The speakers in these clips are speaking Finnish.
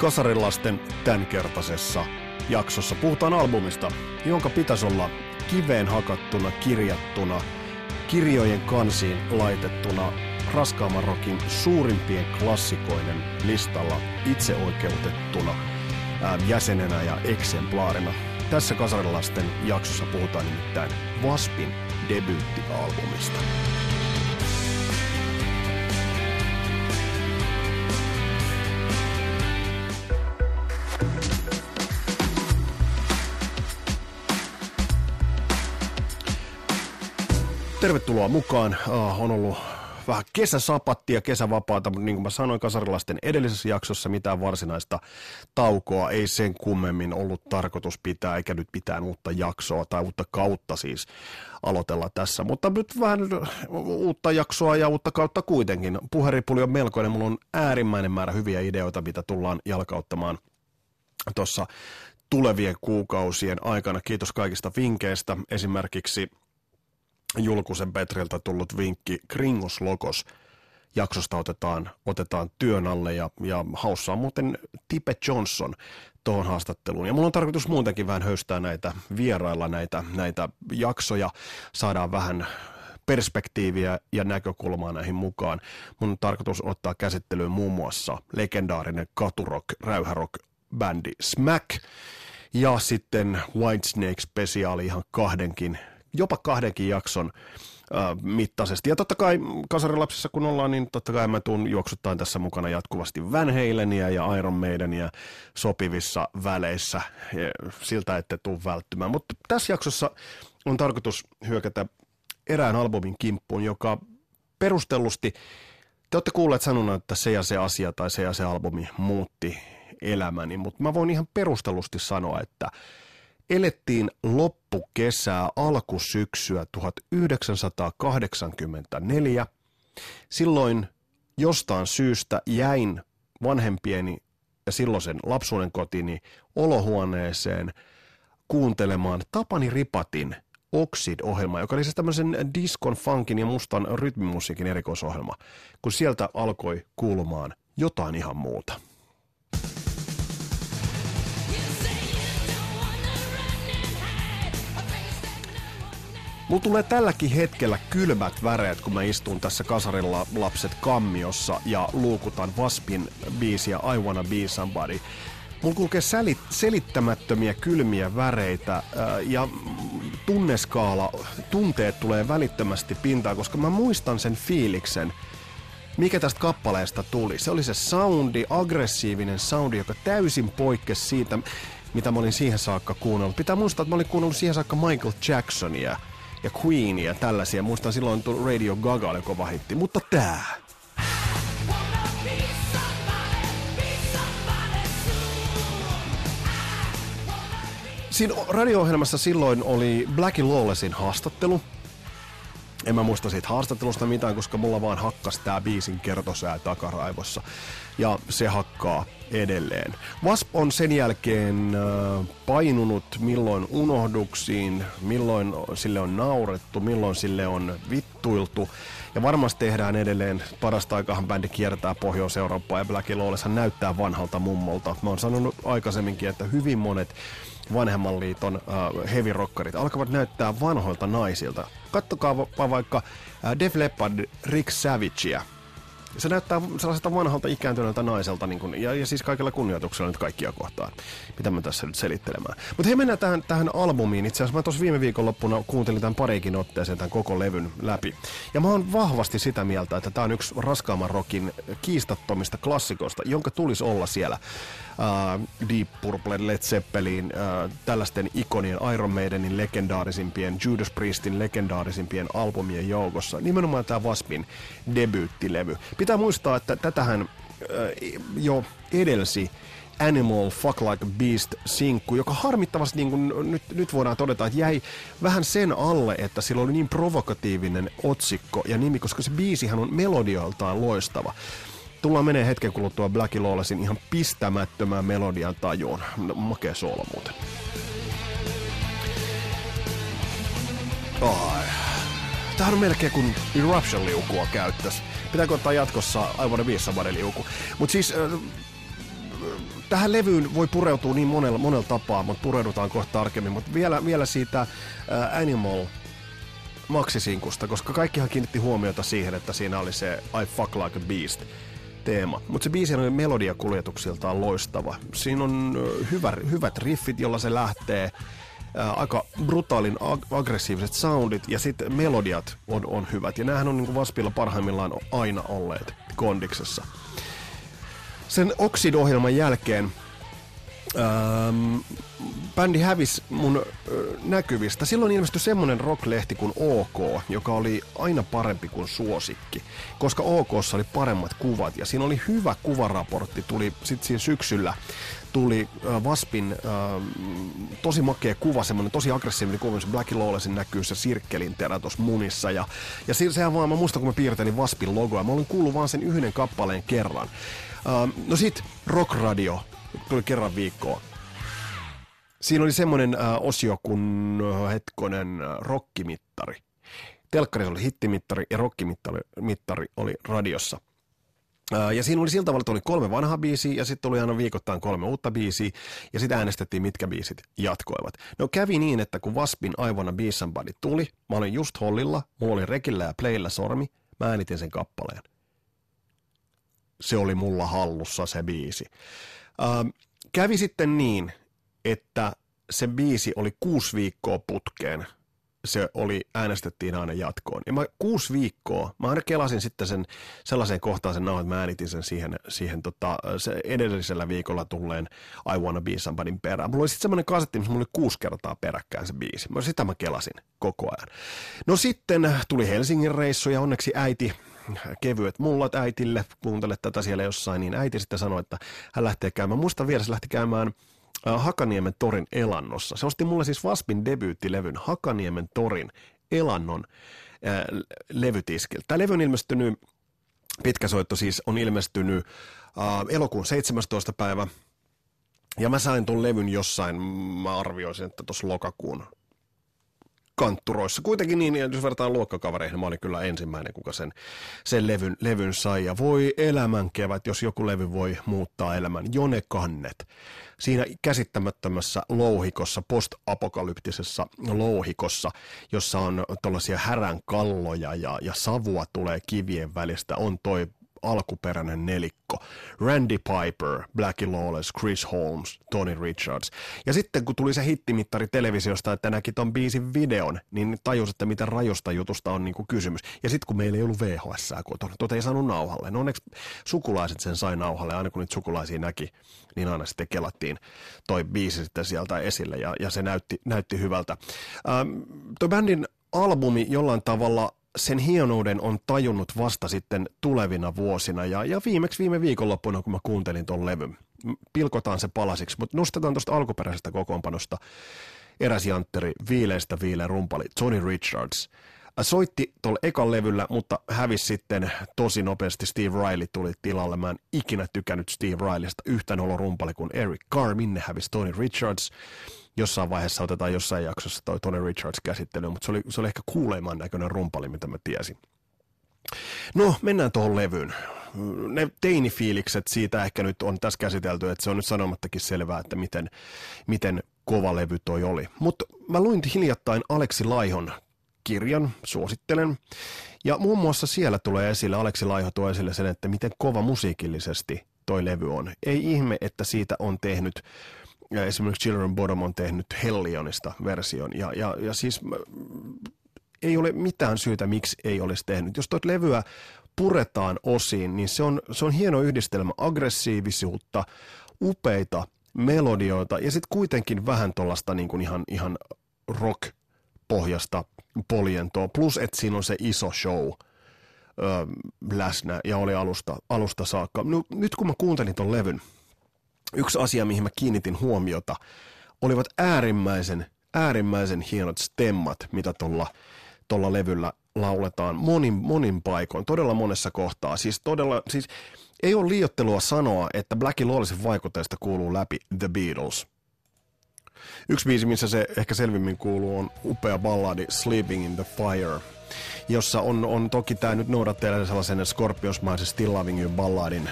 Kasarilasten tämänkertaisessa jaksossa puhutaan albumista, jonka pitäisi olla kiveen hakattuna, kirjattuna, kirjojen kansiin laitettuna raskaamman rokin suurimpien klassikoiden listalla itseoikeutettuna ää, jäsenenä ja eksemplaarina. Tässä Kasarilasten jaksossa puhutaan nimittäin Waspin debyyttialbumista. Tervetuloa mukaan. Uh, on ollut vähän kesäsapattia, kesävapaata, mutta niin kuin mä sanoin kasarilaisten edellisessä jaksossa, mitään varsinaista taukoa ei sen kummemmin ollut tarkoitus pitää, eikä nyt pitää uutta jaksoa tai uutta kautta siis aloitella tässä. Mutta nyt vähän uutta jaksoa ja uutta kautta kuitenkin. Puheripuli on melkoinen, mulla on äärimmäinen määrä hyviä ideoita, mitä tullaan jalkauttamaan tuossa tulevien kuukausien aikana. Kiitos kaikista vinkkeistä. Esimerkiksi Julkusen Petriltä tullut vinkki Kringos Logos jaksosta otetaan, otetaan työn alle ja, ja haussa on muuten Tipe Johnson tuohon haastatteluun. Ja mulla on tarkoitus muutenkin vähän höystää näitä, vierailla näitä, näitä jaksoja, saadaan vähän perspektiiviä ja näkökulmaa näihin mukaan. Mun on tarkoitus ottaa käsittelyyn muun muassa legendaarinen katurock, räyhärock bändi Smack ja sitten Whitesnake-spesiaali ihan kahdenkin jopa kahdenkin jakson äh, mittaisesti. Ja totta kai kasarilapsissa kun ollaan, niin totta kai mä tuun juoksuttaan tässä mukana jatkuvasti Van Halenia ja Iron Maidenia sopivissa väleissä. Siltä ette tuu välttymään. Mutta tässä jaksossa on tarkoitus hyökätä erään albumin kimppuun, joka perustellusti, te olette kuulleet sanonut, että se ja se asia tai se ja se albumi muutti elämäni, mutta mä voin ihan perustellusti sanoa, että elettiin loppukesää alkusyksyä 1984. Silloin jostain syystä jäin vanhempieni ja silloisen lapsuuden kotini olohuoneeseen kuuntelemaan Tapani Ripatin Oxid-ohjelma, joka oli siis tämmöisen diskon, funkin ja mustan rytmimusiikin erikoisohjelma, kun sieltä alkoi kuulumaan jotain ihan muuta. Mulla tulee tälläkin hetkellä kylmät väreet, kun mä istun tässä kasarilla lapset kammiossa ja luukutan Waspin biisiä I Wanna Be Somebody. Mulla kulkee sälit, selittämättömiä kylmiä väreitä ää, ja tunneskaala, tunteet tulee välittömästi pintaan, koska mä muistan sen fiiliksen, mikä tästä kappaleesta tuli. Se oli se soundi, aggressiivinen soundi, joka täysin poikkesi siitä, mitä mä olin siihen saakka kuunnellut. Pitää muistaa, että mä olin kuunnellut siihen saakka Michael Jacksonia – ja Queen ja tällaisia. Muistan silloin Radio Gaga oli kova hitti, mutta tää. Siinä radio-ohjelmassa silloin oli Blackie Lawlessin haastattelu. En mä muista siitä haastattelusta mitään, koska mulla vaan hakkas tää biisin kertosää takaraivossa. Ja se hakkaa edelleen. Wasp on sen jälkeen äh, painunut milloin unohduksiin, milloin sille on naurettu, milloin sille on vittuiltu. Ja varmasti tehdään edelleen, parasta aikahan bändi kiertää Pohjois-Eurooppaa ja Black Lawlesshan näyttää vanhalta mummolta. Mä oon sanonut aikaisemminkin, että hyvin monet vanhemman liiton äh, heavy rockerit alkavat näyttää vanhoilta naisilta. Kattokaa va- vaikka äh, Def Leppard Rick Savagea se näyttää sellaiselta vanhalta ikääntyneeltä naiselta, niin kun, ja, ja siis kaikella kunnioituksella nyt kaikkia kohtaan, mitä mä tässä nyt selittelemään. Mutta hei, mennään tähän, tähän albumiin. Itse asiassa mä tuossa viime viikonloppuna kuuntelin tämän parikin otteeseen tämän koko levyn läpi. Ja mä oon vahvasti sitä mieltä, että tämä on yksi raskaamman rockin kiistattomista klassikoista, jonka tulisi olla siellä uh, Deep Purple, Led Zeppelin, uh, tällaisten ikonien Iron Maidenin legendaarisimpien, Judas Priestin legendaarisimpien albumien joukossa. Nimenomaan tämä Waspin debyyttilevy. Pitää muistaa, että tätähän jo edelsi Animal Fuck Like Beast sinkku, joka harmittavasti niin kuin nyt, nyt voidaan todeta, että jäi vähän sen alle, että sillä oli niin provokatiivinen otsikko ja nimi, koska se biisihän on melodioiltaan loistava. Tullaan menee hetken kuluttua Black Lawlessin ihan pistämättömään melodian tajuun. Makea soolo muuten. Ai. Tämähän on melkein kuin Eruption-liukua käyttäisi. Pitääkö ottaa jatkossa Wanna Be Somebody liuku. Mutta siis äh, tähän levyyn voi pureutua niin monella, monella tapaa, mutta pureudutaan kohta tarkemmin. Mutta vielä, vielä siitä uh, Animal maksisinkusta, koska kaikkihan kiinnitti huomiota siihen, että siinä oli se I fuck like a beast teema. Mutta se biisi on melodiakuljetuksiltaan loistava. Siinä on hyvä, hyvät riffit, jolla se lähtee ää, aika brutaalin ag- aggressiiviset soundit ja sitten melodiat on, on hyvät. Ja näähän on niin Vaspilla parhaimmillaan aina olleet kondiksessa. Sen Oxid-ohjelman jälkeen ähm, bändi hävisi mun äh, näkyvistä. Silloin ilmestyi semmonen rock-lehti kuin OK, joka oli aina parempi kuin suosikki, koska OKssa oli paremmat kuvat ja siinä oli hyvä kuvaraportti, tuli sitten siinä syksyllä tuli äh, Vaspin äh, tosi makea kuva, semmoinen tosi aggressiivinen kuva, Black Lawlessin näkyy se sirkkelin terä tuossa munissa. Ja, ja sehän vaan, mä muistan kun mä piirtelin Vaspin logoa, mä olin kuullut vaan sen yhden kappaleen kerran. Äh, no sit Rock Radio tuli kerran viikkoa. Siinä oli semmoinen äh, osio kuin äh, hetkonen äh, rokkimittari. Telkkarissa oli hittimittari ja rokkimittari mittari oli radiossa. Äh, ja siinä oli sillä tavalla, että oli kolme vanhaa biisiä ja sitten tuli aina viikoittain kolme uutta biisiä ja sitten äänestettiin, mitkä biisit jatkoivat. No kävi niin, että kun Waspin Aivona Beat tuli, mä olin just hollilla, mulla oli rekillä ja playllä sormi, mä äänitin sen kappaleen. Se oli mulla hallussa se biisi. Ähm, kävi sitten niin, että se biisi oli kuusi viikkoa putkeen. Se oli, äänestettiin aina jatkoon. Ja mä kuusi viikkoa, mä aina kelasin sitten sen sellaiseen kohtaan sen nauhan, että mä äänitin sen siihen, siihen tota, se edellisellä viikolla tulleen I Wanna Be Somebodyn perään. Mulla oli sitten semmoinen kasetti, missä mulla oli kuusi kertaa peräkkäin se biisi. Mä sitä mä kelasin koko ajan. No sitten tuli Helsingin reissu ja onneksi äiti kevyet mullat äitille, kuuntele tätä siellä jossain, niin äiti sitten sanoi, että hän lähtee käymään. Musta vielä se lähti käymään äh, Hakaniemen torin elannossa. Se osti mulle siis Vaspin debyyttilevyn Hakaniemen torin elannon äh, levytiskiltä. Tämä levy on ilmestynyt, pitkä soitto siis on ilmestynyt äh, elokuun 17. päivä. Ja mä sain tuon levyn jossain, mä arvioisin, että tuossa lokakuun kantturoissa. Kuitenkin niin, jos vertaan luokkakavereihin, mä olin kyllä ensimmäinen, kuka sen, sen levyn, levyn sai. Ja voi elämän kevät, jos joku levy voi muuttaa elämän. Jone Kannet. Siinä käsittämättömässä louhikossa, postapokalyptisessa louhikossa, jossa on tuollaisia härän kalloja ja, ja savua tulee kivien välistä, on toi alkuperäinen nelikko. Randy Piper, Blackie Lawless, Chris Holmes, Tony Richards. Ja sitten kun tuli se hittimittari televisiosta, että näki ton biisin videon, niin tajus, että mitä rajosta jutusta on niinku kysymys. Ja sitten kun meillä ei ollut VHS kotona, tuota ei saanut nauhalle. No onneksi sukulaiset sen sai nauhalle, aina kun niitä sukulaisia näki, niin aina sitten kelattiin toi biisi sitten sieltä esille ja, ja se näytti, näytti hyvältä. Ähm, toi bändin albumi jollain tavalla sen hienouden on tajunnut vasta sitten tulevina vuosina ja, ja viimeksi viime viikonloppuna, kun mä kuuntelin ton levyn. Pilkotaan se palasiksi, mutta nostetaan tuosta alkuperäisestä kokoonpanosta eräs jantteri, viileistä viileä rumpali, Tony Richards. Soitti tuolla ekan levyllä, mutta hävisi sitten tosi nopeasti. Steve Riley tuli tilalle. Mä en ikinä tykännyt Steve Rileysta yhtään olo rumpali kuin Eric Carr. Minne hävisi Tony Richards jossain vaiheessa otetaan jossain jaksossa toi Tony Richards käsittely, mutta se oli, se oli ehkä kuuleimman näköinen rumpali, mitä mä tiesin. No, mennään tuohon levyyn. Ne teinifiilikset siitä ehkä nyt on tässä käsitelty, että se on nyt sanomattakin selvää, että miten, miten kova levy toi oli. Mutta mä luin hiljattain Aleksi Laihon kirjan, suosittelen. Ja muun muassa siellä tulee esille, Aleksi Laiho tuo esille sen, että miten kova musiikillisesti toi levy on. Ei ihme, että siitä on tehnyt ja esimerkiksi Children Bottom on tehnyt Hellionista version. Ja, ja, ja siis ei ole mitään syytä, miksi ei olisi tehnyt. Jos tuot levyä puretaan osiin, niin se on, se on hieno yhdistelmä aggressiivisuutta, upeita melodioita ja sitten kuitenkin vähän tuollaista niin kuin ihan, ihan rock-pohjasta poljentoa. Plus, että siinä on se iso show ö, läsnä ja oli alusta, alusta saakka. No, nyt kun mä kuuntelin ton levyn, yksi asia, mihin mä kiinnitin huomiota, olivat äärimmäisen, äärimmäisen hienot stemmat, mitä tuolla tolla levyllä lauletaan monin, monin paikoin, todella monessa kohtaa. Siis todella, siis ei ole liiottelua sanoa, että Blackie Lawlessin vaikutteista kuuluu läpi The Beatles. Yksi biisi, missä se ehkä selvimmin kuuluu, on upea balladi Sleeping in the Fire, jossa on, on toki tämä nyt noudattelee sellaisen skorpiosmaisen Still Loving You balladin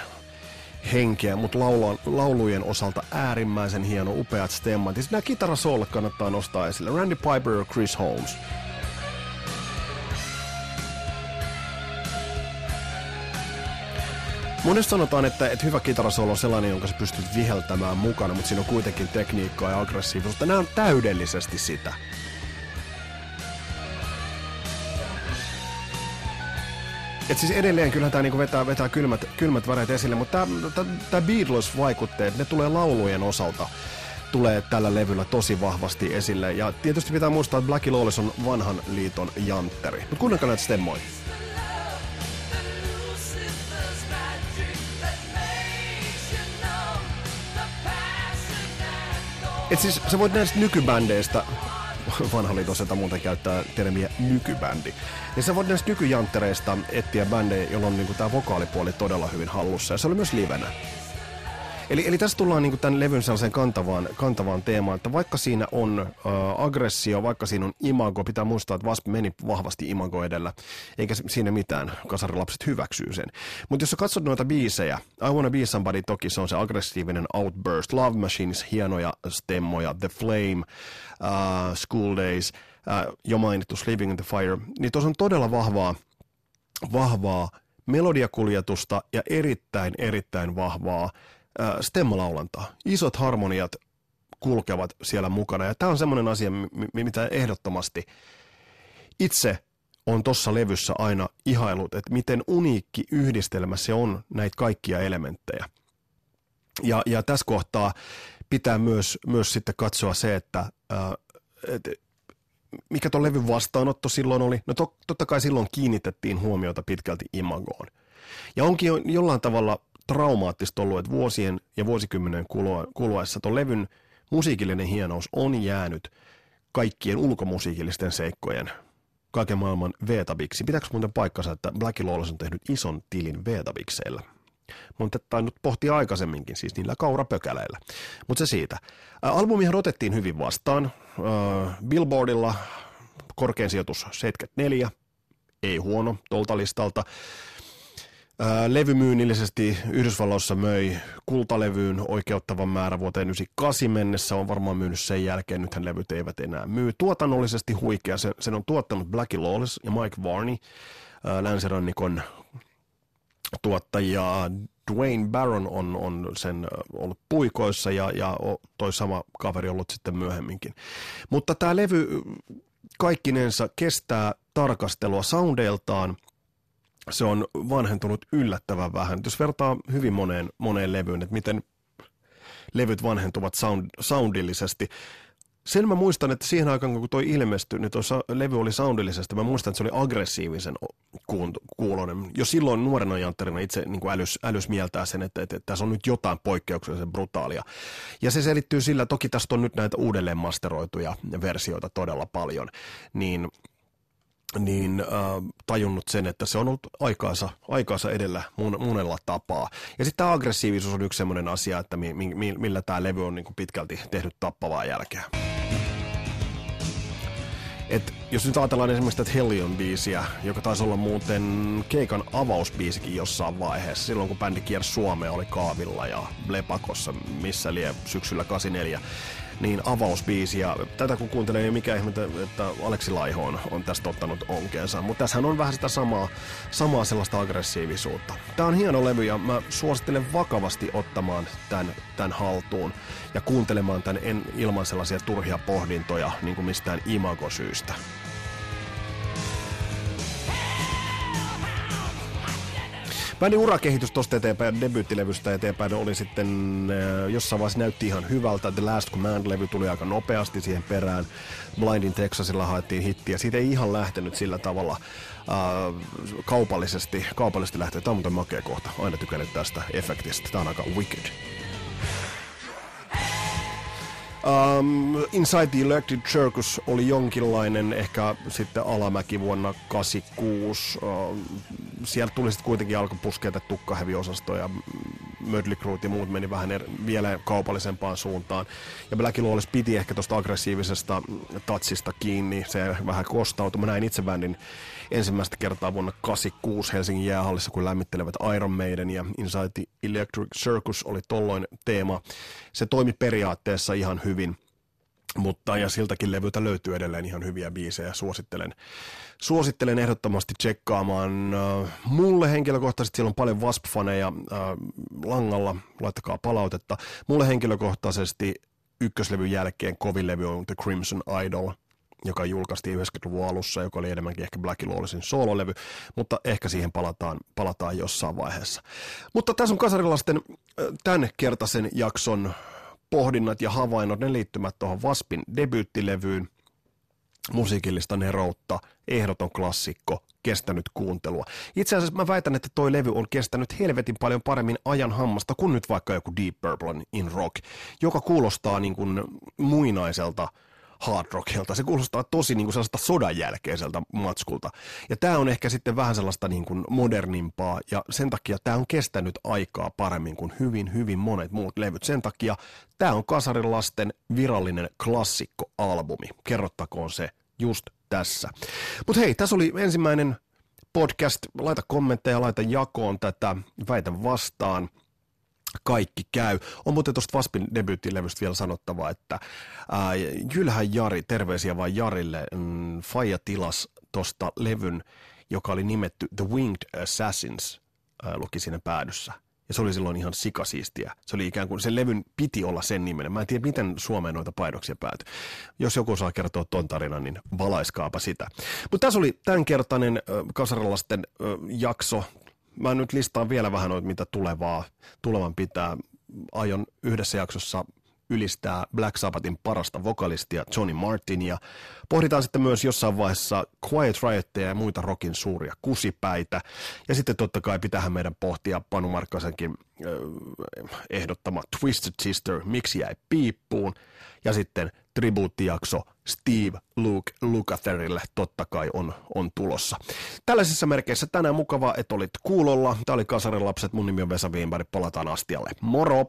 henkeä, mutta laulujen osalta äärimmäisen hieno, upeat stemmat. Ja nämä kitarasoolle kannattaa nostaa esille. Randy Piper ja Chris Holmes. Monesti sanotaan, että, että hyvä kitarasolo on sellainen, jonka sä pystyt viheltämään mukana, mutta siinä on kuitenkin tekniikkaa ja aggressiivisuutta. Nämä on täydellisesti sitä. Et siis edelleen kyllä tämä niinku vetää, vetää kylmät, kylmät väreet esille, mutta tämä Beatles-vaikutteet, ne tulee laulujen osalta tulee tällä levyllä tosi vahvasti esille. Ja tietysti pitää muistaa, että Blackie Lawless on vanhan liiton jantteri. Mutta kuunnelkaa näitä stemmoja. Et siis sä voit näistä nykybändeistä, vanha liitoselta muuten käyttää termiä nykybändi, niin sä voit näistä nykyjanttereista etsiä bändejä, jolla on niinku tää vokaalipuoli todella hyvin hallussa, ja se oli myös livenä. Eli, eli tässä tullaan niin tämän levyn sellaiseen kantavaan, kantavaan teemaan, että vaikka siinä on äh, aggressio, vaikka siinä on imago, pitää muistaa, että Wasp meni vahvasti imago edellä, eikä siinä mitään, kasarilapset hyväksyy sen. Mutta jos sä katsot noita biisejä, I Wanna Be Somebody toki se on se aggressiivinen outburst, Love Machines, hienoja stemmoja, The Flame, uh, School Days, uh, jo mainittu Sleeping in the Fire, niin tuossa on todella vahvaa, vahvaa melodiakuljetusta ja erittäin, erittäin vahvaa stemmalaulantaa. Isot harmoniat kulkevat siellä mukana. Ja tämä on semmoinen asia, mitä ehdottomasti itse on tuossa levyssä aina ihailut, että miten uniikki yhdistelmä se on näitä kaikkia elementtejä. Ja, ja tässä kohtaa pitää myös, myös sitten katsoa se, että äh, et, mikä tuon levyn vastaanotto silloin oli. No to, totta kai silloin kiinnitettiin huomiota pitkälti imagoon. Ja onkin jo, jollain tavalla traumaattista ollut, että vuosien ja vuosikymmenen kuluessa tuon levyn musiikillinen hienous on jäänyt kaikkien ulkomusiikillisten seikkojen kaiken maailman veetabiksi. Pitääkö muuten paikkansa, että Black Lawless on tehnyt ison tilin veetabikseillä? Mutta tainnut pohtia aikaisemminkin, siis niillä kaurapökäleillä. Mutta se siitä. albumihan otettiin hyvin vastaan. Billboardilla korkein sijoitus 74, ei huono tuolta listalta. Levymyynnillisesti Yhdysvalloissa möi kultalevyyn oikeuttavan määrä vuoteen 98 mennessä, on varmaan myynyt sen jälkeen, nythän levyt eivät enää myy. Tuotannollisesti huikea, sen, on tuottanut Blackie Lawless ja Mike Varney, länsirannikon tuottajia. Dwayne Barron on, on sen ollut puikoissa ja, ja toi sama kaveri ollut sitten myöhemminkin. Mutta tämä levy kaikkinensa kestää tarkastelua soundeiltaan – se on vanhentunut yllättävän vähän. Jos vertaa hyvin moneen, moneen levyyn, että miten levyt vanhentuvat sound, soundillisesti. Sen mä muistan, että siihen aikaan, kun toi ilmestyi, niin tuossa levy oli soundillisesti. Mä muistan, että se oli aggressiivisen kuulonen. Jo silloin nuorena jantterina itse niin kuin älys, älys mieltää sen, että, että, että tässä on nyt jotain poikkeuksellisen brutaalia. Ja se selittyy sillä, toki tästä on nyt näitä uudelleen masteroituja versioita todella paljon, niin niin äh, tajunnut sen, että se on ollut aikaansa, aikaansa edellä mun, monella tapaa. Ja sitten tämä aggressiivisuus on yksi sellainen asia, että mi, mi, millä tämä levy on niin pitkälti tehnyt tappavaa jälkeä. Et jos nyt ajatellaan esimerkiksi tätä Hellion-biisiä, joka taisi olla muuten keikan avausbiisikin jossain vaiheessa, silloin kun bändi kiersi Suomea, oli Kaavilla ja Lepakossa, missä lie syksyllä 84, niin avausbiisi. Ja tätä kun kuuntelee, niin mikä ihme, että Aleksi Laiho on, on tästä ottanut onkeensa. Mutta tässähän on vähän sitä samaa, samaa sellaista aggressiivisuutta. Tämä on hieno levy ja mä suosittelen vakavasti ottamaan tämän, tämän haltuun ja kuuntelemaan tämän en, ilman sellaisia turhia pohdintoja niin kuin mistään imagosyistä. Bändin urakehitys tuosta eteenpäin, debyyttilevystä eteenpäin oli sitten, äh, jossain vaiheessa näytti ihan hyvältä. The Last Command-levy tuli aika nopeasti siihen perään. Blindin Texasilla haettiin hittiä. Siitä ei ihan lähtenyt sillä tavalla äh, kaupallisesti, kaupallisesti lähtenyt. Tämä on muuten makea kohta. Aina tykännyt tästä efektistä. Tämä on aika wicked. Um, Inside the Electric Circus oli jonkinlainen ehkä sitten alamäki vuonna 86. Uh, sieltä tuli sitten kuitenkin alkoi puskea tukkaheviosastoja Mötley Crue ja muut meni vähän er, vielä kaupallisempaan suuntaan. Ja Black Lawless piti ehkä tuosta aggressiivisesta tatsista kiinni, se vähän kostautui. Mä näin itse bändin ensimmäistä kertaa vuonna 86 Helsingin jäähallissa, kun lämmittelevät Iron Maiden ja Inside the Electric Circus oli tolloin teema. Se toimi periaatteessa ihan hyvin – mutta ja siltäkin levyltä löytyy edelleen ihan hyviä biisejä. Suosittelen, suosittelen ehdottomasti tsekkaamaan. Äh, mulle henkilökohtaisesti siellä on paljon Wasp-faneja äh, langalla, laittakaa palautetta. Mulle henkilökohtaisesti ykköslevyn jälkeen kovin levy on The Crimson Idol, joka julkaistiin 90-luvun alussa, joka oli enemmänkin ehkä Black Lawlessin soololevy, mutta ehkä siihen palataan, palataan jossain vaiheessa. Mutta tässä on kasarilaisten äh, tämän kertaisen jakson pohdinnat ja havainnot, ne liittymät tuohon Vaspin debyyttilevyyn, musiikillista neroutta, ehdoton klassikko, kestänyt kuuntelua. Itse asiassa mä väitän, että toi levy on kestänyt helvetin paljon paremmin ajan hammasta kuin nyt vaikka joku Deep Purple in Rock, joka kuulostaa niin kuin muinaiselta – hard rockilta. Se kuulostaa tosi niin kuin sellaista sodan jälkeiseltä matskulta. Ja tämä on ehkä sitten vähän sellaista niin kuin modernimpaa ja sen takia tämä on kestänyt aikaa paremmin kuin hyvin, hyvin monet muut levyt. Sen takia tämä on Kasarilasten virallinen klassikkoalbumi. Kerrottakoon se just tässä. Mutta hei, tässä oli ensimmäinen podcast. Laita kommentteja, laita jakoon tätä, väitä vastaan kaikki käy. On muuten tuosta Vaspin debyyttilevystä vielä sanottava, että ää, Jylhän Jari, terveisiä vain Jarille, mm, Faija tilas tuosta levyn, joka oli nimetty The Winged Assassins, ää, luki siinä päädyssä. Ja se oli silloin ihan sikasiistiä. Se oli ikään kuin, sen levyn piti olla sen nimenen. Mä en tiedä, miten Suomeen noita paidoksia päätyi. Jos joku saa kertoa ton tarinan, niin valaiskaapa sitä. Mutta tässä oli tämänkertainen äh, kasarilasten äh, jakso mä nyt listaan vielä vähän noita, mitä tulevaa, tulevan pitää. Aion yhdessä jaksossa ylistää Black Sabbathin parasta vokalistia Johnny Martinia. Pohditaan sitten myös jossain vaiheessa Quiet Riotteja ja muita rockin suuria kusipäitä. Ja sitten totta kai pitähän meidän pohtia Panu Markkasenkin ehdottama Twisted Sister, miksi jäi piippuun. Ja sitten tribuuttijakso Steve Luke Lukatherille totta kai on, on tulossa. Tällaisissa merkeissä tänään mukavaa, että olit kuulolla. Tämä oli Kasarin lapset, mun nimi on Vesa Wienberg, palataan astialle. Moro!